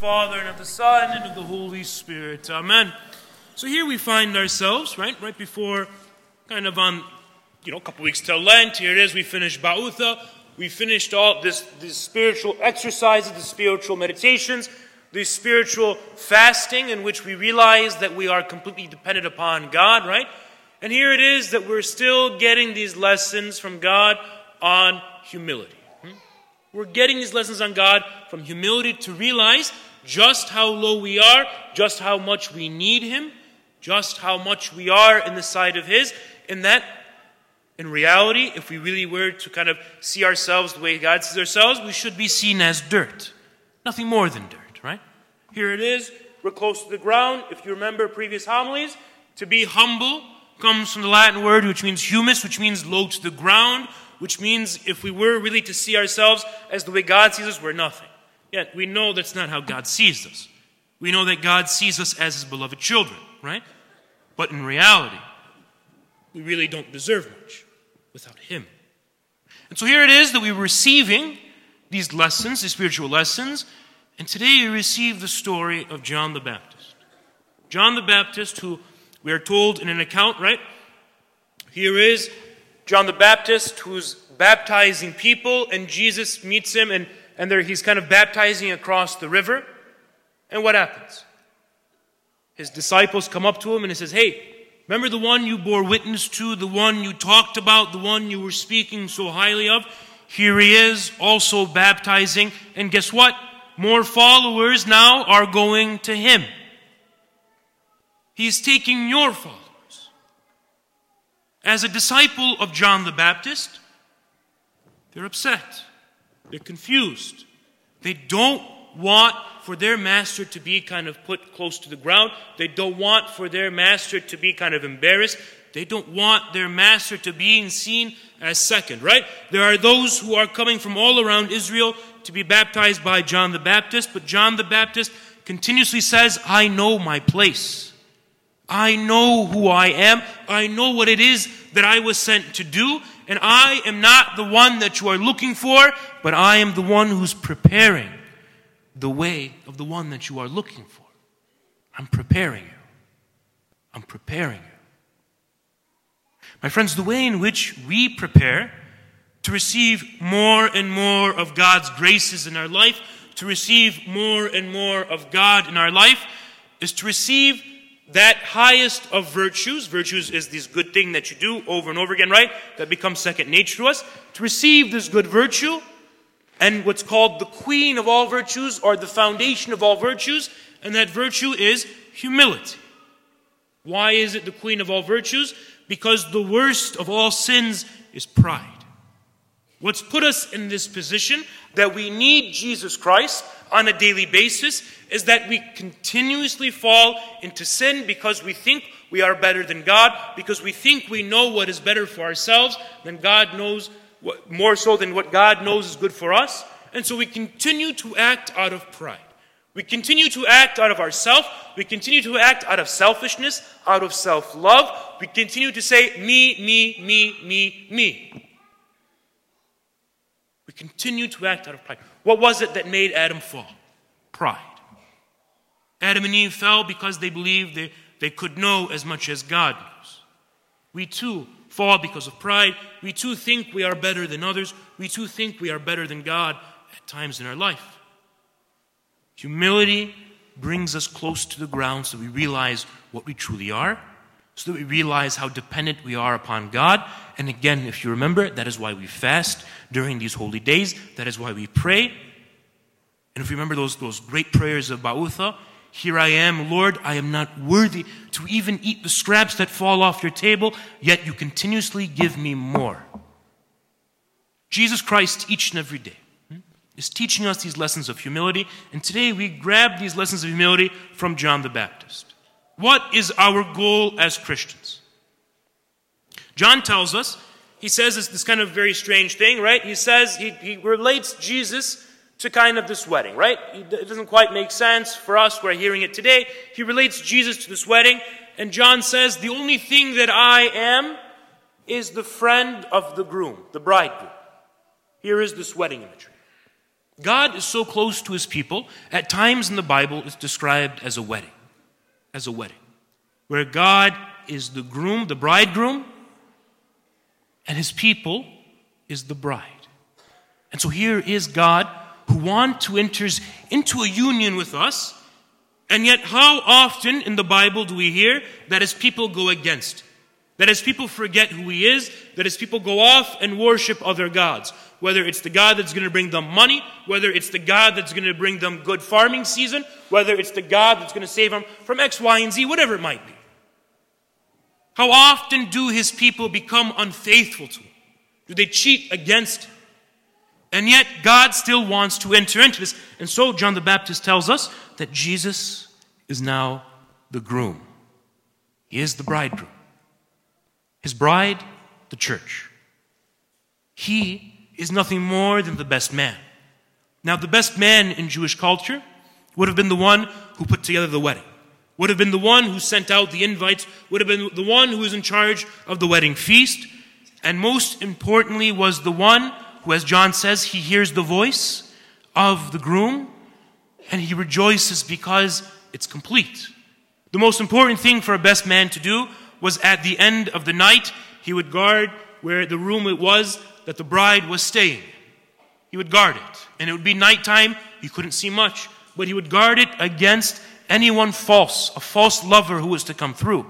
Father, and of the Son, and of the Holy Spirit. Amen. So here we find ourselves, right? Right before, kind of on, you know, a couple weeks till Lent. Here it is. We finished Ba'utha. We finished all this, these spiritual exercises, the spiritual meditations, the spiritual fasting in which we realize that we are completely dependent upon God, right? And here it is that we're still getting these lessons from God on humility. Hmm? We're getting these lessons on God from humility to realize just how low we are, just how much we need Him, just how much we are in the sight of His, and that in reality, if we really were to kind of see ourselves the way God sees ourselves, we should be seen as dirt. Nothing more than dirt, right? Here it is. We're close to the ground. If you remember previous homilies, to be humble comes from the Latin word which means humus, which means low to the ground, which means if we were really to see ourselves as the way God sees us, we're nothing. Yet we know that's not how God sees us. We know that God sees us as his beloved children, right? But in reality, we really don't deserve much without him. And so here it is that we're receiving these lessons, these spiritual lessons, and today we receive the story of John the Baptist. John the Baptist, who we are told in an account, right? Here is John the Baptist who's baptizing people, and Jesus meets him and and there he's kind of baptizing across the river. And what happens? His disciples come up to him and he says, Hey, remember the one you bore witness to, the one you talked about, the one you were speaking so highly of? Here he is, also baptizing. And guess what? More followers now are going to him. He's taking your followers. As a disciple of John the Baptist, they're upset. They're confused. They don't want for their master to be kind of put close to the ground. They don't want for their master to be kind of embarrassed. They don't want their master to be seen as second, right? There are those who are coming from all around Israel to be baptized by John the Baptist, but John the Baptist continuously says, I know my place. I know who I am. I know what it is that I was sent to do. And I am not the one that you are looking for, but I am the one who's preparing the way of the one that you are looking for. I'm preparing you. I'm preparing you. My friends, the way in which we prepare to receive more and more of God's graces in our life, to receive more and more of God in our life, is to receive that highest of virtues, virtues is this good thing that you do over and over again, right? That becomes second nature to us. To receive this good virtue, and what's called the queen of all virtues, or the foundation of all virtues, and that virtue is humility. Why is it the queen of all virtues? Because the worst of all sins is pride. What's put us in this position that we need Jesus Christ on a daily basis is that we continuously fall into sin because we think we are better than God, because we think we know what is better for ourselves than God knows, what, more so than what God knows is good for us. And so we continue to act out of pride. We continue to act out of ourself. We continue to act out of selfishness, out of self love. We continue to say, me, me, me, me, me. Continue to act out of pride. What was it that made Adam fall? Pride. Adam and Eve fell because they believed they, they could know as much as God knows. We too fall because of pride. We too think we are better than others. We too think we are better than God at times in our life. Humility brings us close to the ground so we realize what we truly are so that we realize how dependent we are upon God. And again, if you remember, that is why we fast during these holy days. That is why we pray. And if you remember those, those great prayers of Ba'utha, here I am, Lord, I am not worthy to even eat the scraps that fall off your table, yet you continuously give me more. Jesus Christ, each and every day, hmm, is teaching us these lessons of humility, and today we grab these lessons of humility from John the Baptist. What is our goal as Christians? John tells us, he says this, this kind of very strange thing, right? He says, he, he relates Jesus to kind of this wedding, right? It doesn't quite make sense for us. We're hearing it today. He relates Jesus to this wedding, and John says, The only thing that I am is the friend of the groom, the bridegroom. Here is this wedding imagery. God is so close to his people, at times in the Bible, it's described as a wedding. As a wedding. Where God is the groom, the bridegroom, and his people is the bride. And so here is God who wants to enter into a union with us, and yet how often in the Bible do we hear that his people go against? That his people forget who he is, that his people go off and worship other gods whether it's the God that's going to bring them money, whether it's the God that's going to bring them good farming season, whether it's the God that's going to save them from X, Y, and Z, whatever it might be. How often do his people become unfaithful to him? Do they cheat against him? And yet, God still wants to enter into this. And so, John the Baptist tells us that Jesus is now the groom. He is the bridegroom. His bride, the church. He is nothing more than the best man. Now, the best man in Jewish culture would have been the one who put together the wedding, would have been the one who sent out the invites, would have been the one who was in charge of the wedding feast, and most importantly, was the one who, as John says, he hears the voice of the groom and he rejoices because it's complete. The most important thing for a best man to do was at the end of the night, he would guard where the room it was that the bride was staying. He would guard it. And it would be nighttime, he couldn't see much, but he would guard it against anyone false, a false lover who was to come through.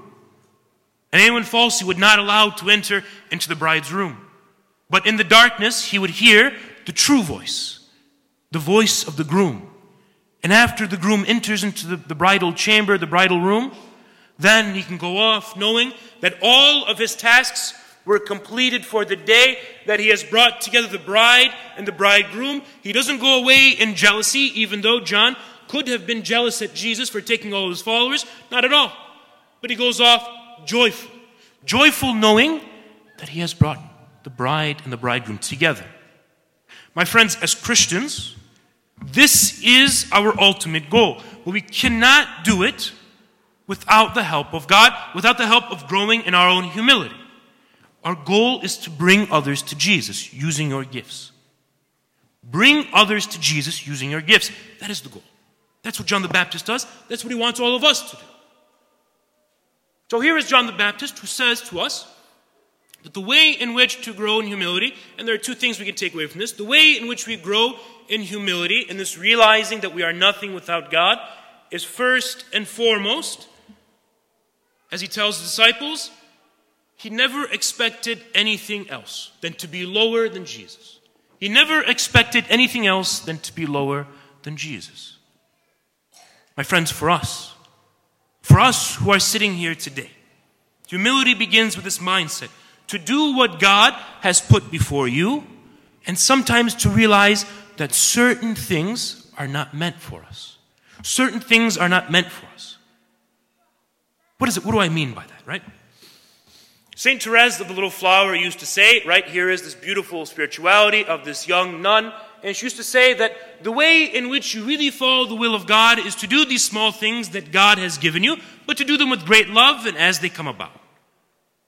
And anyone false he would not allow to enter into the bride's room. But in the darkness, he would hear the true voice, the voice of the groom. And after the groom enters into the, the bridal chamber, the bridal room, then he can go off knowing that all of his tasks were completed for the day that he has brought together the bride and the bridegroom. He doesn't go away in jealousy, even though John could have been jealous at Jesus for taking all his followers. Not at all. But he goes off joyful. Joyful knowing that he has brought the bride and the bridegroom together. My friends, as Christians, this is our ultimate goal. But we cannot do it without the help of God, without the help of growing in our own humility. Our goal is to bring others to Jesus using your gifts. Bring others to Jesus using your gifts. That is the goal. That's what John the Baptist does. That's what he wants all of us to do. So here is John the Baptist who says to us that the way in which to grow in humility, and there are two things we can take away from this the way in which we grow in humility, in this realizing that we are nothing without God, is first and foremost, as he tells the disciples, he never expected anything else than to be lower than Jesus. He never expected anything else than to be lower than Jesus. My friends, for us, for us who are sitting here today, humility begins with this mindset to do what God has put before you, and sometimes to realize that certain things are not meant for us. Certain things are not meant for us. What is it? What do I mean by that, right? St. Therese of the Little Flower used to say, right here is this beautiful spirituality of this young nun. And she used to say that the way in which you really follow the will of God is to do these small things that God has given you, but to do them with great love and as they come about.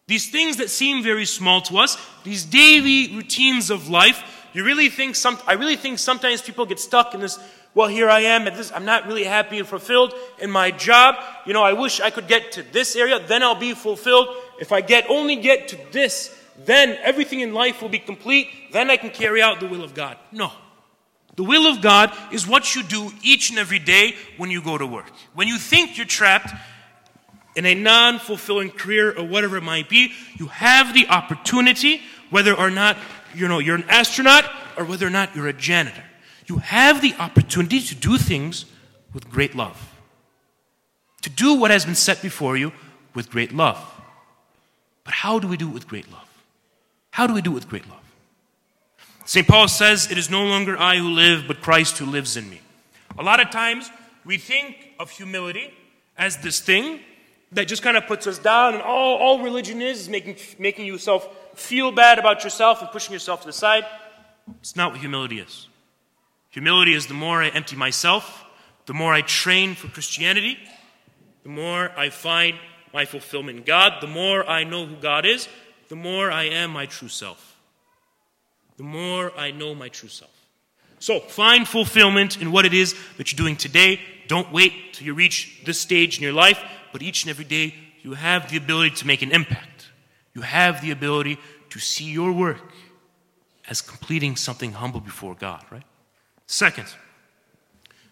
These things that seem very small to us, these daily routines of life, you really think some, I really think sometimes people get stuck in this well, here I am at this, I'm not really happy and fulfilled in my job. You know, I wish I could get to this area, then I'll be fulfilled. If I get only get to this, then everything in life will be complete, then I can carry out the will of God. No. The will of God is what you do each and every day when you go to work. When you think you're trapped in a non fulfilling career or whatever it might be, you have the opportunity, whether or not you know, you're an astronaut or whether or not you're a janitor you have the opportunity to do things with great love. To do what has been set before you with great love. But how do we do it with great love? How do we do it with great love? St. Paul says, It is no longer I who live, but Christ who lives in me. A lot of times we think of humility as this thing that just kind of puts us down, and all, all religion is is making, making yourself feel bad about yourself and pushing yourself to the side. It's not what humility is. Humility is the more I empty myself, the more I train for Christianity, the more I find my fulfillment in God, the more I know who God is, the more I am my true self. The more I know my true self. So find fulfillment in what it is that you're doing today. Don't wait till you reach this stage in your life, but each and every day you have the ability to make an impact. You have the ability to see your work as completing something humble before God, right? Second,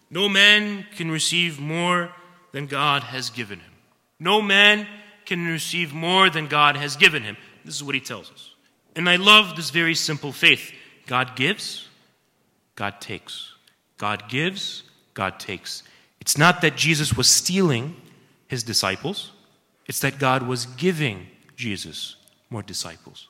no man can receive more than God has given him. No man can receive more than God has given him. This is what he tells us. And I love this very simple faith God gives, God takes. God gives, God takes. It's not that Jesus was stealing his disciples, it's that God was giving Jesus more disciples.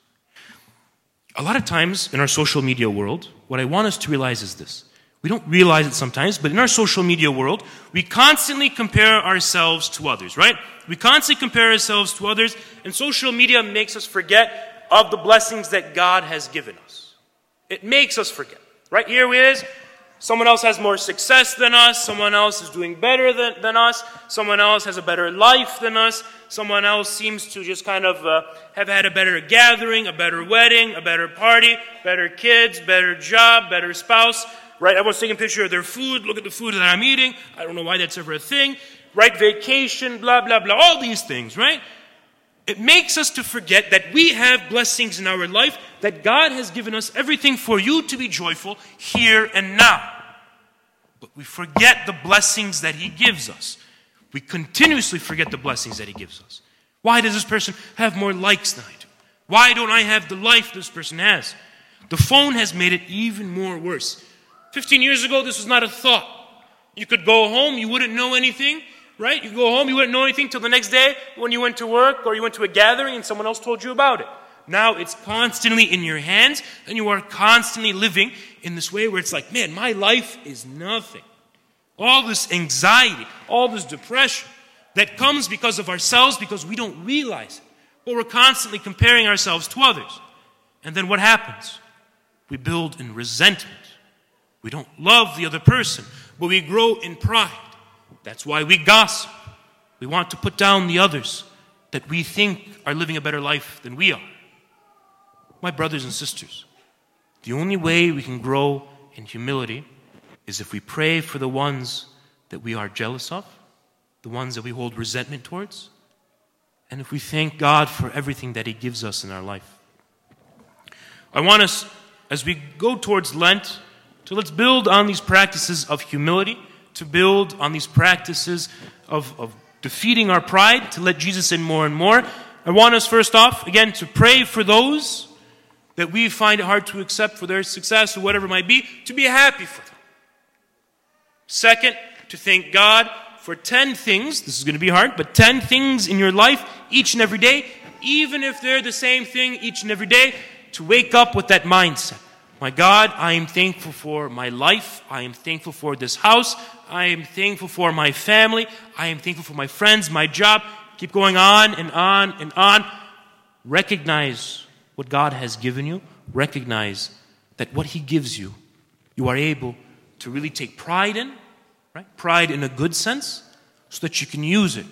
A lot of times in our social media world, what I want us to realize is this. We don't realize it sometimes, but in our social media world, we constantly compare ourselves to others, right? We constantly compare ourselves to others, and social media makes us forget of the blessings that God has given us. It makes us forget. Right here it is. Someone else has more success than us. Someone else is doing better than, than us. Someone else has a better life than us. Someone else seems to just kind of uh, have had a better gathering, a better wedding, a better party, better kids, better job, better spouse. Right? Everyone's taking a picture of their food. Look at the food that I'm eating. I don't know why that's ever a thing. Right? Vacation, blah, blah, blah. All these things, right? It makes us to forget that we have blessings in our life, that God has given us everything for you to be joyful here and now. But we forget the blessings that He gives us. We continuously forget the blessings that He gives us. Why does this person have more likes than I do? Why don't I have the life this person has? The phone has made it even more worse. 15 years ago, this was not a thought. You could go home, you wouldn't know anything, right? You go home, you wouldn't know anything till the next day when you went to work or you went to a gathering and someone else told you about it. Now it's constantly in your hands and you are constantly living in this way where it's like, man, my life is nothing. All this anxiety, all this depression that comes because of ourselves because we don't realize it. But we're constantly comparing ourselves to others. And then what happens? We build in resentment. We don't love the other person, but we grow in pride. That's why we gossip. We want to put down the others that we think are living a better life than we are. My brothers and sisters, the only way we can grow in humility is if we pray for the ones that we are jealous of, the ones that we hold resentment towards, and if we thank God for everything that He gives us in our life. I want us, as we go towards Lent, to let's build on these practices of humility, to build on these practices of, of defeating our pride, to let Jesus in more and more. I want us, first off, again, to pray for those that we find it hard to accept for their success or whatever it might be, to be happy for them. Second, to thank God for 10 things. This is going to be hard, but 10 things in your life each and every day, even if they're the same thing each and every day, to wake up with that mindset. My God, I am thankful for my life. I am thankful for this house. I am thankful for my family. I am thankful for my friends, my job. Keep going on and on and on. Recognize what God has given you, recognize that what He gives you, you are able to really take pride in, right? Pride in a good sense, so that you can use it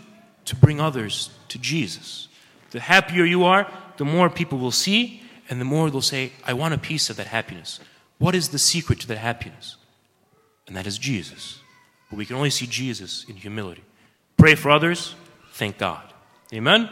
to bring others to Jesus. The happier you are, the more people will see, and the more they'll say, I want a piece of that happiness. What is the secret to that happiness? And that is Jesus. But we can only see Jesus in humility. Pray for others, thank God. Amen.